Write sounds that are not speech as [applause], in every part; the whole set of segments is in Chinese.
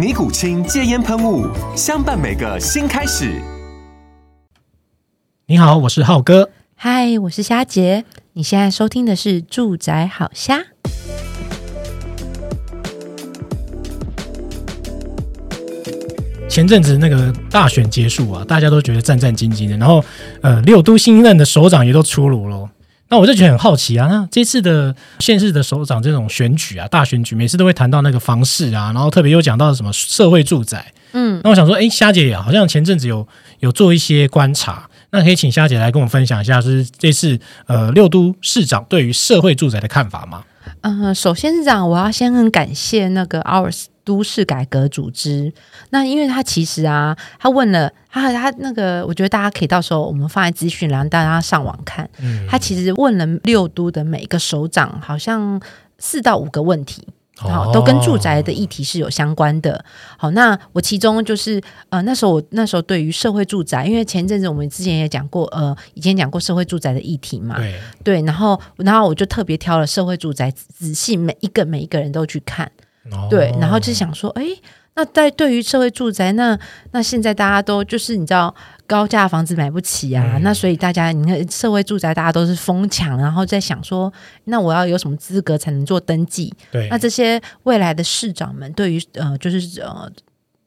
尼古清戒烟喷雾，相伴每个新开始。你好，我是浩哥。嗨，我是虾杰。你现在收听的是《住宅好虾》。前阵子那个大选结束啊，大家都觉得战战兢兢的。然后，呃，六都新任的首长也都出炉了。那我就觉得很好奇啊，那这次的县市的首长这种选举啊，大选举，每次都会谈到那个房市啊，然后特别又讲到什么社会住宅，嗯，那我想说，哎，虾姐好像前阵子有有做一些观察，那可以请虾姐来跟我们分享一下，就是这次呃六都市长对于社会住宅的看法吗？嗯、呃，首先是这样，我要先很感谢那个 OURS。都市改革组织，那因为他其实啊，他问了他他那个，我觉得大家可以到时候我们放在资讯栏，让大家上网看。嗯，他其实问了六都的每个首长，好像四到五个问题，好，都跟住宅的议题是有相关的。好，那我其中就是呃，那时候我那时候对于社会住宅，因为前阵子我们之前也讲过，呃，以前讲过社会住宅的议题嘛，对对，然后然后我就特别挑了社会住宅，仔细每一个每一个人都去看。对，然后就想说，哎，那在对于社会住宅，那那现在大家都就是你知道高价房子买不起啊，嗯、那所以大家你看社会住宅大家都是疯抢，然后在想说，那我要有什么资格才能做登记？对，那这些未来的市长们对于呃就是呃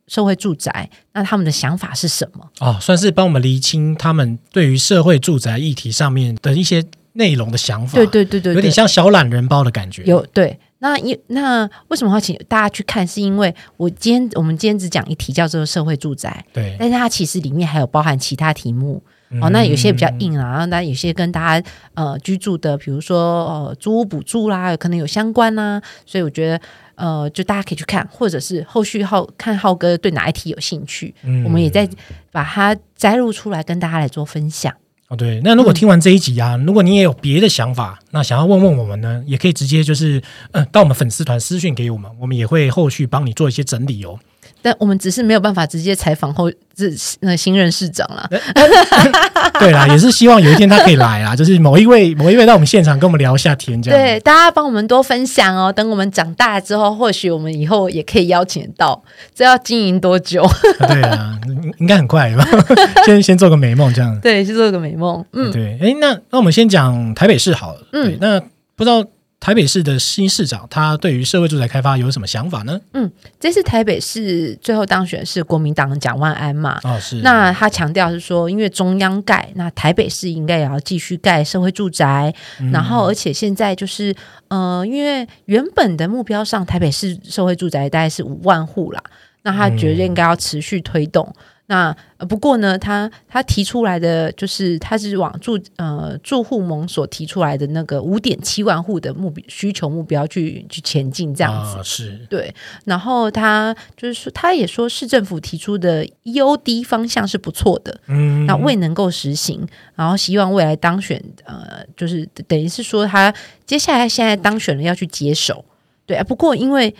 社会住宅，那他们的想法是什么？哦，算是帮我们厘清他们对于社会住宅议题上面的一些内容的想法。对对对对，对，有点像小懒人包的感觉。有对。那因那为什么要请大家去看？是因为我今天我们今天只讲一题叫做社会住宅，对，但是它其实里面还有包含其他题目、嗯、哦。那有些比较硬啊，然后那有些跟大家呃居住的，比如说呃租屋补助啦，可能有相关啊。所以我觉得呃，就大家可以去看，或者是后续浩看浩哥对哪一题有兴趣，嗯、我们也在把它摘录出来跟大家来做分享。哦，对，那如果听完这一集啊，嗯、如果你也有别的想法，那想要问问我们呢，也可以直接就是，嗯、呃，到我们粉丝团私讯给我们，我们也会后续帮你做一些整理哦。但我们只是没有办法直接采访后这那新任市长啦。[laughs] 对啦，也是希望有一天他可以来啦，[laughs] 就是某一位某一位到我们现场跟我们聊一下天，这样。对，大家帮我们多分享哦。等我们长大之后，或许我们以后也可以邀请到。这要经营多久？对啊，应该很快吧。[laughs] 先先做个美梦，这样。对，先做个美梦。嗯，对。哎，那那我们先讲台北市好了。嗯，那不知道。台北市的新市长，他对于社会住宅开发有什么想法呢？嗯，这次台北市最后当选是国民党的蒋万安嘛？哦，是。那他强调是说，因为中央盖，那台北市应该也要继续盖社会住宅。嗯、然后，而且现在就是，呃，因为原本的目标上，台北市社会住宅大概是五万户啦，那他觉得应该要持续推动。嗯那不过呢，他他提出来的就是，他是往住呃住户盟所提出来的那个五点七万户的目标需求目标去去前进这样子，啊、是对。然后他就是说，他也说市政府提出的 EOD 方向是不错的，嗯，那未能够实行，然后希望未来当选呃，就是等于是说他接下来现在当选了要去接手，对啊。不过因为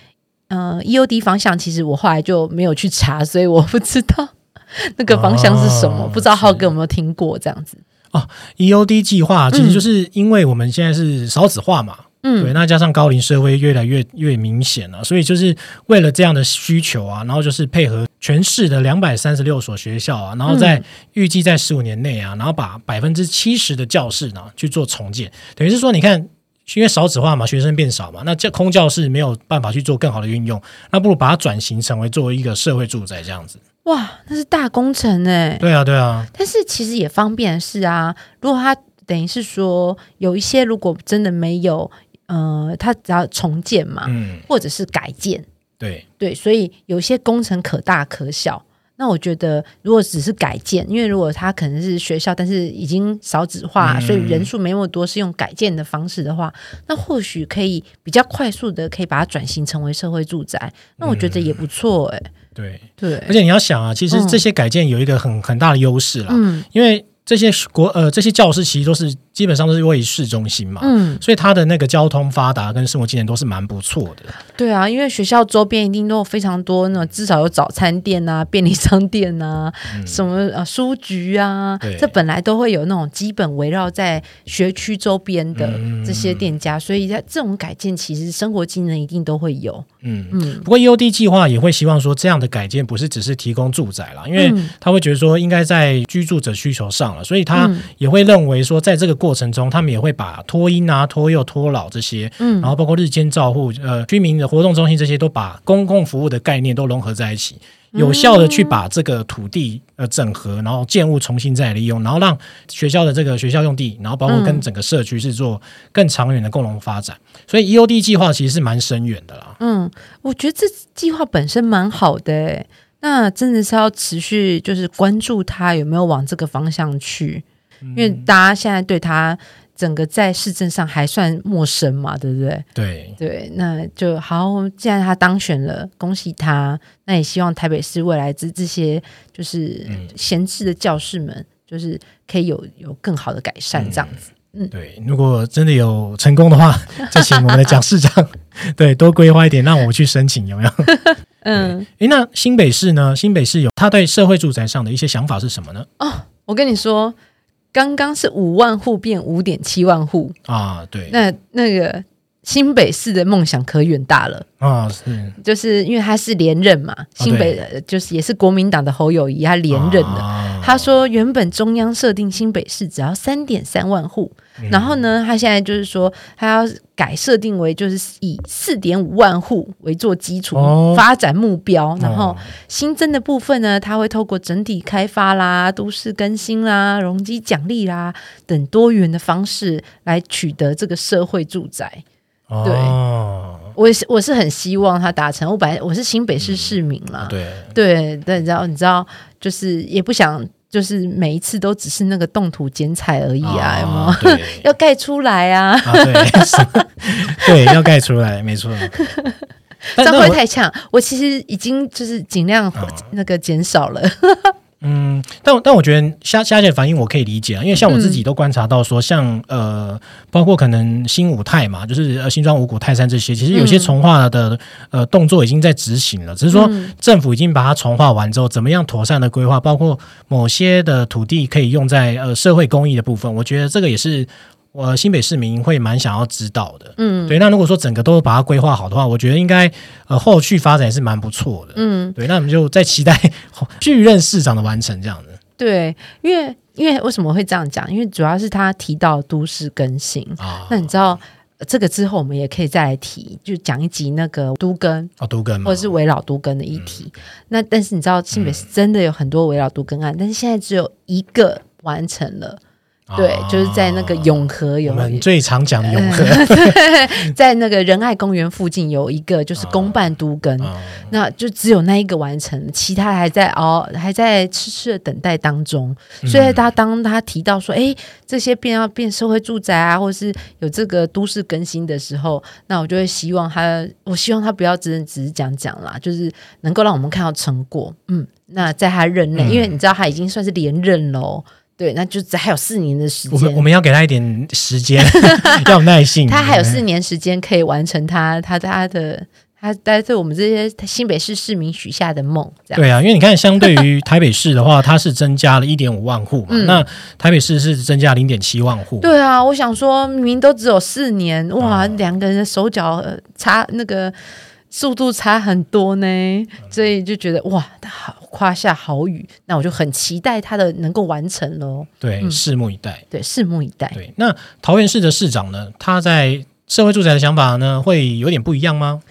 呃 EOD 方向其实我后来就没有去查，所以我不知道。[laughs] 那个方向是什么？哦、不知道浩哥有没有听过这样子？哦，EOD 计划其实就是因为我们现在是少子化嘛，嗯，对，那加上高龄社会越来越越明显了，所以就是为了这样的需求啊，然后就是配合全市的两百三十六所学校啊，然后在预计在十五年内啊，然后把百分之七十的教室呢去做重建，等于是说，你看，因为少子化嘛，学生变少嘛，那这空教室没有办法去做更好的运用，那不如把它转型成为作为一个社会住宅这样子。哇，那是大工程哎。对啊，对啊。但是其实也方便的是啊，如果他等于是说有一些如果真的没有，呃，他只要重建嘛，嗯，或者是改建，对对，所以有些工程可大可小。那我觉得，如果只是改建，因为如果它可能是学校，但是已经少子化，嗯、所以人数没那么多，是用改建的方式的话，那或许可以比较快速的可以把它转型成为社会住宅。那我觉得也不错、欸，哎、嗯，对对。而且你要想啊，其实这些改建有一个很很大的优势啦，嗯，因为这些国呃这些教室其实都是。基本上都是位于市中心嘛，嗯，所以它的那个交通发达跟生活机能都是蛮不错的。对啊，因为学校周边一定都有非常多那种至少有早餐店啊、便利商店啊、嗯、什么啊书局啊，这本来都会有那种基本围绕在学区周边的这些店家，嗯、所以在这种改建，其实生活机能一定都会有。嗯嗯。不过 EOD 计划也会希望说，这样的改建不是只是提供住宅啦，因为他会觉得说应该在居住者需求上了，所以他也会认为说，在这个。过程中，他们也会把托婴啊、托幼、托老这些，嗯，然后包括日间照护、呃，居民的活动中心这些，都把公共服务的概念都融合在一起，有效的去把这个土地呃整合，然后建物重新再利用，然后让学校的这个学校用地，然后包括跟整个社区是做更长远的共同发展。所以 EOD 计划其实是蛮深远的啦。嗯，我觉得这计划本身蛮好的，那真的是要持续就是关注它有没有往这个方向去。因为大家现在对他整个在市政上还算陌生嘛，对不对？对对，那就好。既然他当选了，恭喜他。那也希望台北市未来这这些就是闲置的教室们，就是可以有有更好的改善，这样子。嗯，对。如果真的有成功的话，就请我们的蒋市长 [laughs] 对多规划一点，让我去申请，有没有？[laughs] 嗯。诶，那新北市呢？新北市有他对社会住宅上的一些想法是什么呢？哦，我跟你说。刚刚是五万户变五点七万户。啊，对，那那个新北市的梦想可远大了。啊，是，就是因为他是连任嘛，新北的就是也是国民党的侯友谊，他连任的，啊、他说原本中央设定新北市只要三点三万户。然后呢，他现在就是说，他要改设定为就是以四点五万户为做基础发展目标，哦、然后新增的部分呢，他会透过整体开发啦、都市更新啦、容积奖励啦等多元的方式来取得这个社会住宅。哦、对，我是我是很希望他达成。我本来我是新北市市民嘛，对对，但你知道，你知道，就是也不想。就是每一次都只是那个动土剪彩而已啊，有没有？[laughs] 要盖出来啊！[laughs] 对，要盖出来，没错。[laughs] 这样会太呛，我其实已经就是尽量那个减少了。嗯，但但我觉得虾虾姐反应我可以理解啊，因为像我自己都观察到说，像呃，包括可能新五泰嘛，就是呃新庄五股泰山这些，其实有些重化的呃动作已经在执行了，只是说政府已经把它重化完之后，怎么样妥善的规划，包括某些的土地可以用在呃社会公益的部分，我觉得这个也是。我新北市民会蛮想要知道的，嗯，对。那如果说整个都把它规划好的话，我觉得应该呃后续发展也是蛮不错的，嗯，对。那我们就再期待续任市长的完成这样子。对，因为因为为什么会这样讲？因为主要是他提到都市更新啊。那你知道这个之后，我们也可以再来提，就讲一集那个都更哦，都更或者是围绕都更的议题。嗯、那但是你知道新北市真的有很多围绕都更案，嗯、但是现在只有一个完成了。对，就是在那个永和有，我们最常讲的永和，[laughs] 在那个仁爱公园附近有一个就是公办都更，那就只有那一个完成，其他还在熬，还在痴痴的等待当中。所以他当他提到说，哎，这些变要变社会住宅啊，或是有这个都市更新的时候，那我就会希望他，我希望他不要只是只是讲讲啦，就是能够让我们看到成果。嗯，那在他任内，因为你知道他已经算是连任喽。对，那就只还有四年的时间。我们我们要给他一点时间，[laughs] 要有耐性。他还有四年时间可以完成他他他的他带着我们这些新北市市民许下的梦。对啊，因为你看，相对于台北市的话，它是增加了一点五万户嘛，嗯、那台北市是增加零点七万户。对啊，我想说明明都只有四年，哇，嗯、两个人的手脚差那个。速度差很多呢，所以就觉得哇，他好夸下好雨，那我就很期待他的能够完成喽。对，嗯、拭目以待。对，拭目以待。对，那桃园市的市长呢？他在社会住宅的想法呢，会有点不一样吗？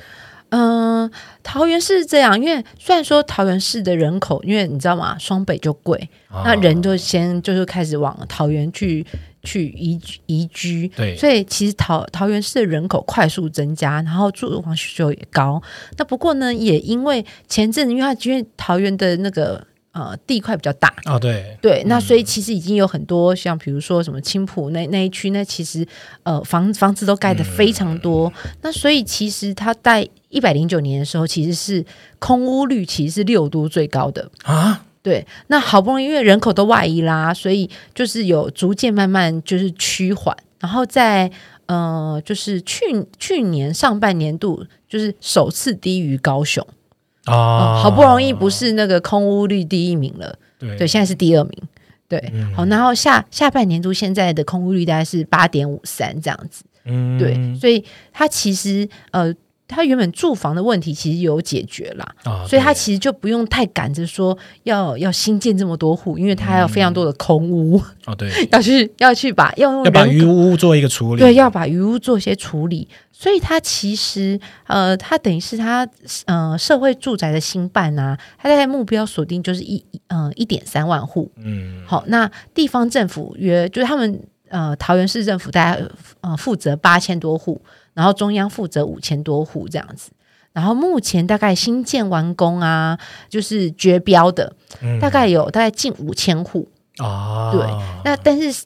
嗯、呃，桃园市是这样，因为虽然说桃园市的人口，因为你知道吗，双北就贵，哦、那人就先就是开始往桃园去去移移居，对，所以其实桃桃园市的人口快速增加，然后住房需求也高。那不过呢，也因为前阵，因为它因为桃园的那个。呃，地块比较大。哦，对。对，那所以其实已经有很多像比如说什么青浦那那一区，那其实呃房房子都盖的非常多，嗯、那所以其实它在一百零九年的时候，其实是空屋率其实是六都最高的。啊，对，那好不容易因为人口都外移啦，所以就是有逐渐慢慢就是趋缓，然后在呃就是去去年上半年度就是首次低于高雄。啊、哦，好不容易不是那个空屋率第一名了，对，对，现在是第二名，对，嗯、好，然后下下半年度现在的空屋率大概是八点五三这样子，嗯，对，所以它其实呃。他原本住房的问题其实有解决啦，哦、所以他其实就不用太赶着说要要新建这么多户，因为他还有非常多的空屋。哦，对，[laughs] 要去要去把要用要把余屋做一个处理，对，要把余屋做一些处理，所以他其实呃，他等于是他呃社会住宅的新办啊，他大概目标锁定就是一呃一点三万户，嗯，好，那地方政府约就是他们呃桃园市政府大概呃负责八千多户。然后中央负责五千多户这样子，然后目前大概新建完工啊，就是绝标的，嗯、大概有大概近五千户啊。对，那但是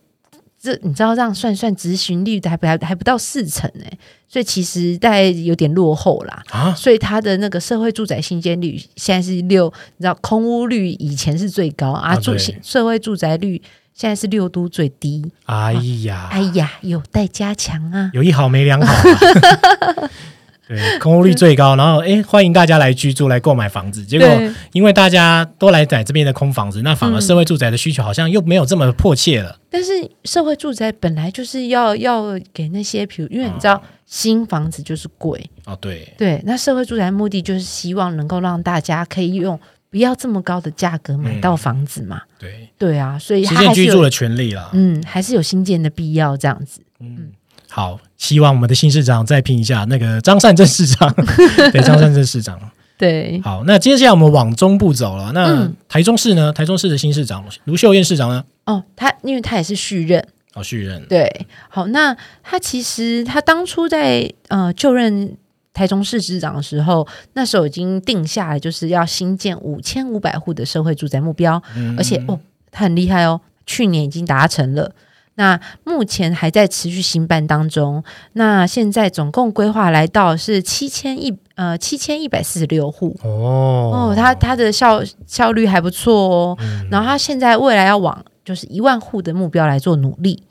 这你知道这样算算执行率还不还还不到四成呢，所以其实大概有点落后啦。啊，所以它的那个社会住宅新建率现在是六，你知道空屋率以前是最高啊，住新社会住宅率。现在是六都最低，哎呀，哎呀，有待加强啊，有一好没两好，啊。[laughs] 对，空屋率最高，然后哎，欢迎大家来居住，来购买房子。结果因为大家都来买这边的空房子，那反而社会住宅的需求好像又没有这么迫切了。但是社会住宅本来就是要要给那些，比如因为你知道新房子就是贵哦，对对，那社会住宅目的就是希望能够让大家可以用。不要这么高的价格买到房子嘛？嗯、对对啊，所以实现居住的权利啦。嗯，还是有新建的必要，这样子。嗯，好，希望我们的新市长再拼一下那个张善政市长。[laughs] 对，张善政市长。[laughs] 对，好，那接下来我们往中部走了。那台中市呢？台中市的新市长卢秀燕市长呢？哦，他因为他也是续任，哦，续任。对，好，那他其实他当初在呃就任。台中市市长的时候，那时候已经定下来，就是要新建五千五百户的社会住宅目标，嗯、而且哦，他很厉害哦，去年已经达成了。那目前还在持续兴办当中。那现在总共规划来到是七千一呃七千一百四十六户哦哦，他他的效效率还不错哦。嗯、然后他现在未来要往就是一万户的目标来做努力。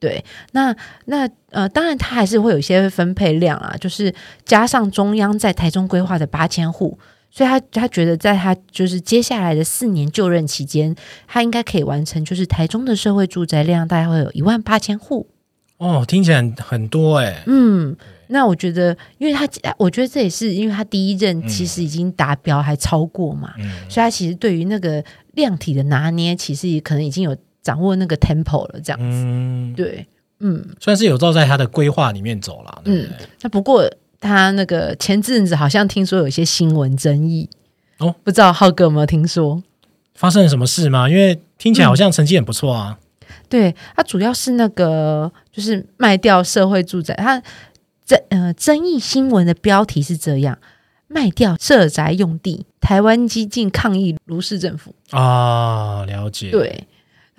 对，那那呃，当然他还是会有一些分配量啊，就是加上中央在台中规划的八千户，所以他他觉得在他就是接下来的四年就任期间，他应该可以完成，就是台中的社会住宅量大概会有一万八千户。哦，听起来很多哎、欸。嗯，那我觉得，因为他我觉得这也是因为他第一任其实已经达标还超过嘛，嗯、所以他其实对于那个量体的拿捏，其实也可能已经有。掌握那个 tempo 了，这样子，嗯、对，嗯，算是有照在他的规划里面走了，对对，嗯，那不过他那个前阵子好像听说有一些新闻争议哦，不知道浩哥有没有听说？发生了什么事吗？因为听起来好像成绩很不错啊。嗯、对，他主要是那个就是卖掉社会住宅，他争呃争议新闻的标题是这样：卖掉社宅用地，台湾激进抗议卢市政府。啊，了解，对。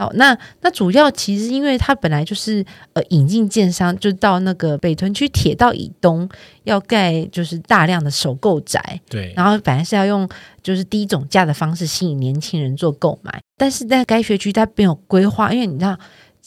好，那那主要其实因为它本来就是呃引进建商，就到那个北屯区铁道以东要盖就是大量的首购宅，对，然后本来是要用就是低总价的方式吸引年轻人做购买，但是在该学区它没有规划，因为你知道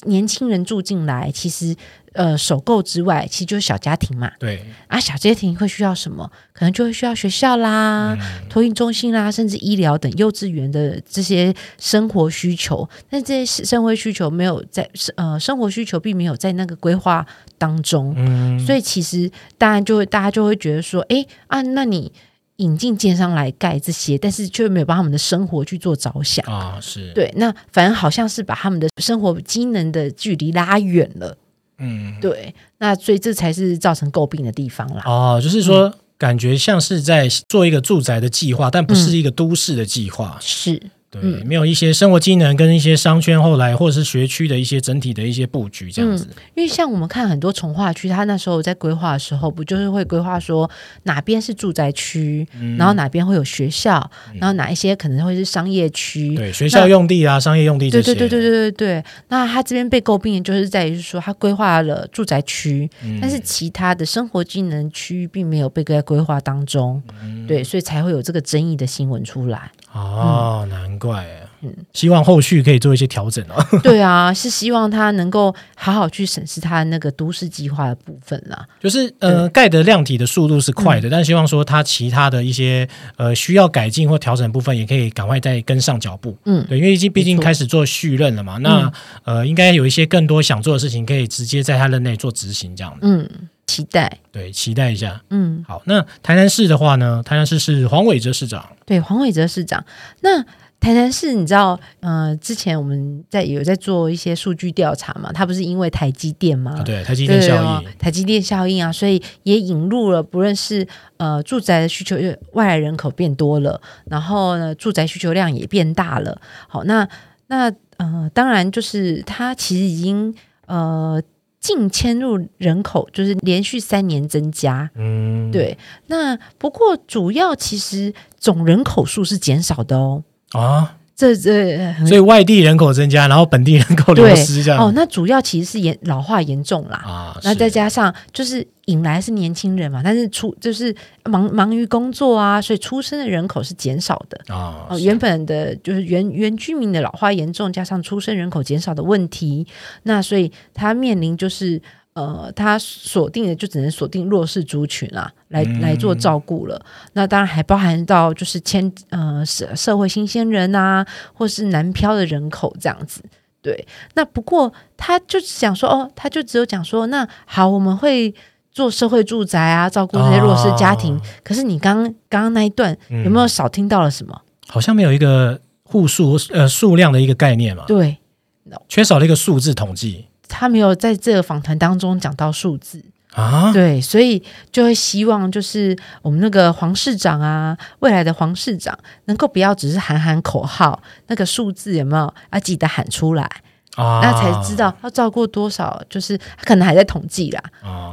年轻人住进来其实。呃，首购之外，其实就是小家庭嘛。对啊，小家庭会需要什么？可能就会需要学校啦、嗯、托育中心啦，甚至医疗等幼稚园的这些生活需求。但这些生活需求没有在呃，生活需求并没有在那个规划当中。嗯，所以其实当然就会大家就会觉得说，哎啊，那你引进建商来盖这些，但是却没有帮他们的生活去做着想啊。是对，那反正好像是把他们的生活机能的距离拉远了。嗯，对，那所以这才是造成诟病的地方啦。哦，就是说，感觉像是在做一个住宅的计划，但不是一个都市的计划。嗯、是。对，没有一些生活机能跟一些商圈，后来或者是学区的一些整体的一些布局这样子。嗯、因为像我们看很多从化区，他那时候在规划的时候，不就是会规划说哪边是住宅区，嗯、然后哪边会有学校，嗯、然后哪一些可能会是商业区。对，学校用地啊，商业用地这些。对对对对对对对。那他这边被诟病的就是在于说，他规划了住宅区，嗯、但是其他的生活技能区并没有被在规划当中。嗯、对，所以才会有这个争议的新闻出来。哦，嗯、难怪。嗯，希望后续可以做一些调整哦。[laughs] 对啊，是希望他能够好好去审视他那个都市计划的部分啦。就是呃，盖的量体的速度是快的，嗯、但希望说他其他的一些呃需要改进或调整的部分，也可以赶快再跟上脚步。嗯，对，因为已经毕竟开始做续任了嘛，那、嗯、呃，应该有一些更多想做的事情，可以直接在他任内做执行这样。嗯，期待。对，期待一下。嗯，好，那台南市的话呢，台南市是黄伟哲市长。对，黄伟哲市长。那台南市，你知道，呃，之前我们在有在做一些数据调查嘛，它不是因为台积电吗？啊，对，台积电效应，哦，台积电效应啊，所以也引入了不论是呃住宅的需求，因为外来人口变多了，然后呢，住宅需求量也变大了。好，那那呃，当然就是它其实已经呃净迁入人口就是连续三年增加，嗯，对。那不过主要其实总人口数是减少的哦。啊，这这，所以外地人口增加，然后本地人口流失，这样哦。那主要其实是严老化严重啦啊。那再加上就是引来是年轻人嘛，但是出就是忙忙于工作啊，所以出生的人口是减少的啊。哦，原本的就是原原居民的老化严重，加上出生人口减少的问题，那所以他面临就是。呃，他锁定的就只能锁定弱势族群啊，来来做照顾了。嗯、那当然还包含到就是迁呃社社会新鲜人啊，或是南漂的人口这样子。对，那不过他就想说，哦，他就只有讲说，那好，我们会做社会住宅啊，照顾这些弱势家庭。哦、可是你刚刚刚那一段有没有少听到了什么？嗯、好像没有一个户数呃数量的一个概念嘛？对，缺少了一个数字统计。他没有在这个访谈当中讲到数字啊，对，所以就会希望就是我们那个黄市长啊，未来的黄市长能够不要只是喊喊口号，那个数字有没有要记得喊出来。啊，那才知道要照顾多少，就是他可能还在统计啦。啊，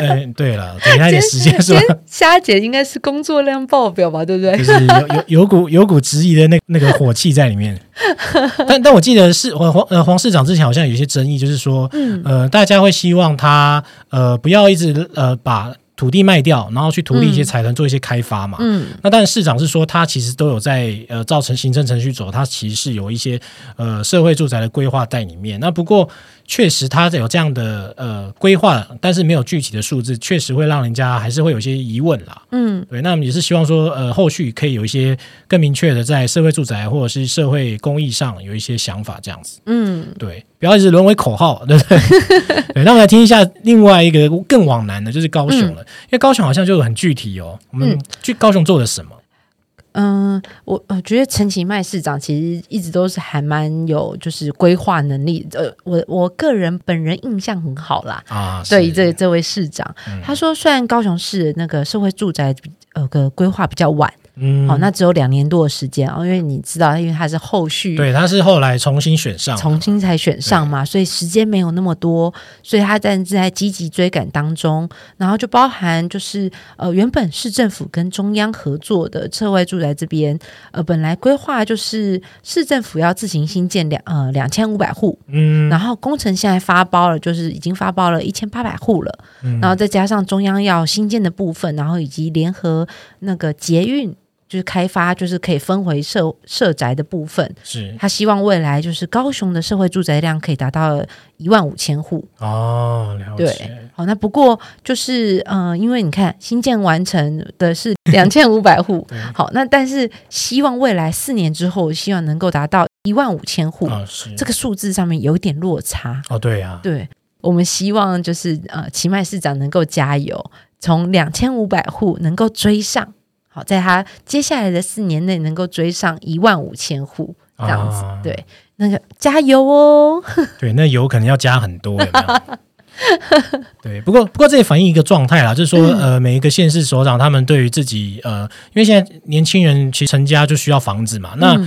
嗯，[laughs] 对了，给他一点时间是吧？夏姐应该是工作量爆表吧，对不对？就是有有有股有股质疑的那那个火气在里面。[laughs] 但但我记得是黄呃黄市长之前好像有一些争议，就是说，嗯呃，大家会希望他呃不要一直呃把。土地卖掉，然后去图利一些财团做一些开发嘛。嗯，那但是市长是说，他其实都有在呃造成行政程序走，他其实是有一些呃社会住宅的规划在里面。那不过。确实，他有这样的呃规划，但是没有具体的数字，确实会让人家还是会有一些疑问啦。嗯，对，那也是希望说，呃，后续可以有一些更明确的在社会住宅或者是社会公益上有一些想法，这样子。嗯，对，不要一直沦为口号，对不对？[laughs] 对，那我们来听一下另外一个更往南的，就是高雄了，嗯、因为高雄好像就很具体哦。我们去高雄做了什么？嗯，我我觉得陈其迈市长其实一直都是还蛮有就是规划能力。呃，我我个人本人印象很好啦。啊，对，这这位市长，嗯、他说虽然高雄市那个社会住宅呃个规划比较晚。嗯，好，那只有两年多的时间哦，因为你知道，因为他是后续，对，他是后来重新选上，重新才选上嘛，所以时间没有那么多，所以他在在积极追赶当中，然后就包含就是呃，原本市政府跟中央合作的侧外住宅这边，呃，本来规划就是市政府要自行新建两呃两千五百户，嗯，然后工程现在发包了，就是已经发包了一千八百户了，嗯，然后再加上中央要新建的部分，然后以及联合那个捷运。就是开发，就是可以分回社社宅的部分。是他希望未来就是高雄的社会住宅量可以达到一万五千户。哦，了解。对，好，那不过就是嗯、呃，因为你看新建完成的是两千五百户，[laughs] 好，那但是希望未来四年之后，希望能够达到一万五千户。哦、是这个数字上面有点落差。哦，对呀、啊，对，我们希望就是呃，奇迈市长能够加油，从两千五百户能够追上。好，在他接下来的四年内能够追上一万五千户这样子，啊、对，那个加油哦！[laughs] 对，那油可能要加很多，有没有？[laughs] 对，不过不过这也反映一个状态啦，就是说，呃，每一个县市首长他们对于自己，呃，因为现在年轻人其实成家就需要房子嘛，那。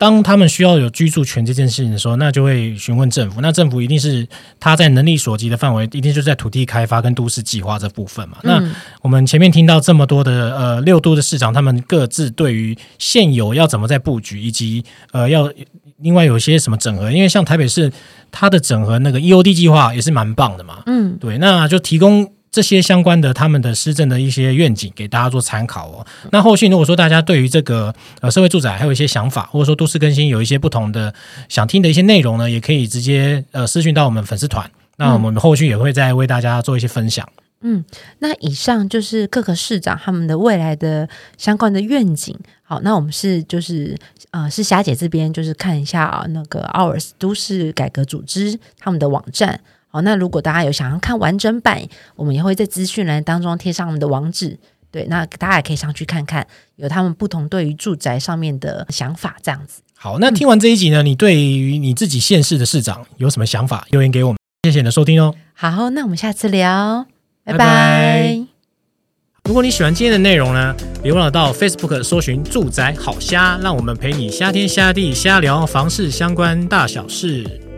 嗯当他们需要有居住权这件事情的时候，那就会询问政府。那政府一定是他在能力所及的范围，一定就是在土地开发跟都市计划这部分嘛。嗯、那我们前面听到这么多的呃六都的市长，他们各自对于现有要怎么在布局，以及呃要另外有些什么整合，因为像台北市它的整合那个 EOD 计划也是蛮棒的嘛。嗯，对，那就提供。这些相关的他们的施政的一些愿景，给大家做参考哦。那后续如果说大家对于这个呃社会住宅还有一些想法，或者说都市更新有一些不同的想听的一些内容呢，也可以直接呃私讯到我们粉丝团。那我们后续也会再为大家做一些分享。嗯，那以上就是各个市长他们的未来的相关的愿景。好，那我们是就是呃是霞姐这边就是看一下啊那个 OURS 都市改革组织他们的网站。好，那如果大家有想要看完整版，我们也会在资讯栏当中贴上我们的网址。对，那大家也可以上去看看，有他们不同对于住宅上面的想法，这样子。好，那听完这一集呢，你对于你自己县市的市长有什么想法？留言给我们。谢谢你的收听哦。好，那我们下次聊，拜拜。拜拜。如果你喜欢今天的内容呢，别忘了到 Facebook 搜寻“住宅好瞎”，让我们陪你瞎天瞎地瞎聊房事相关大小事。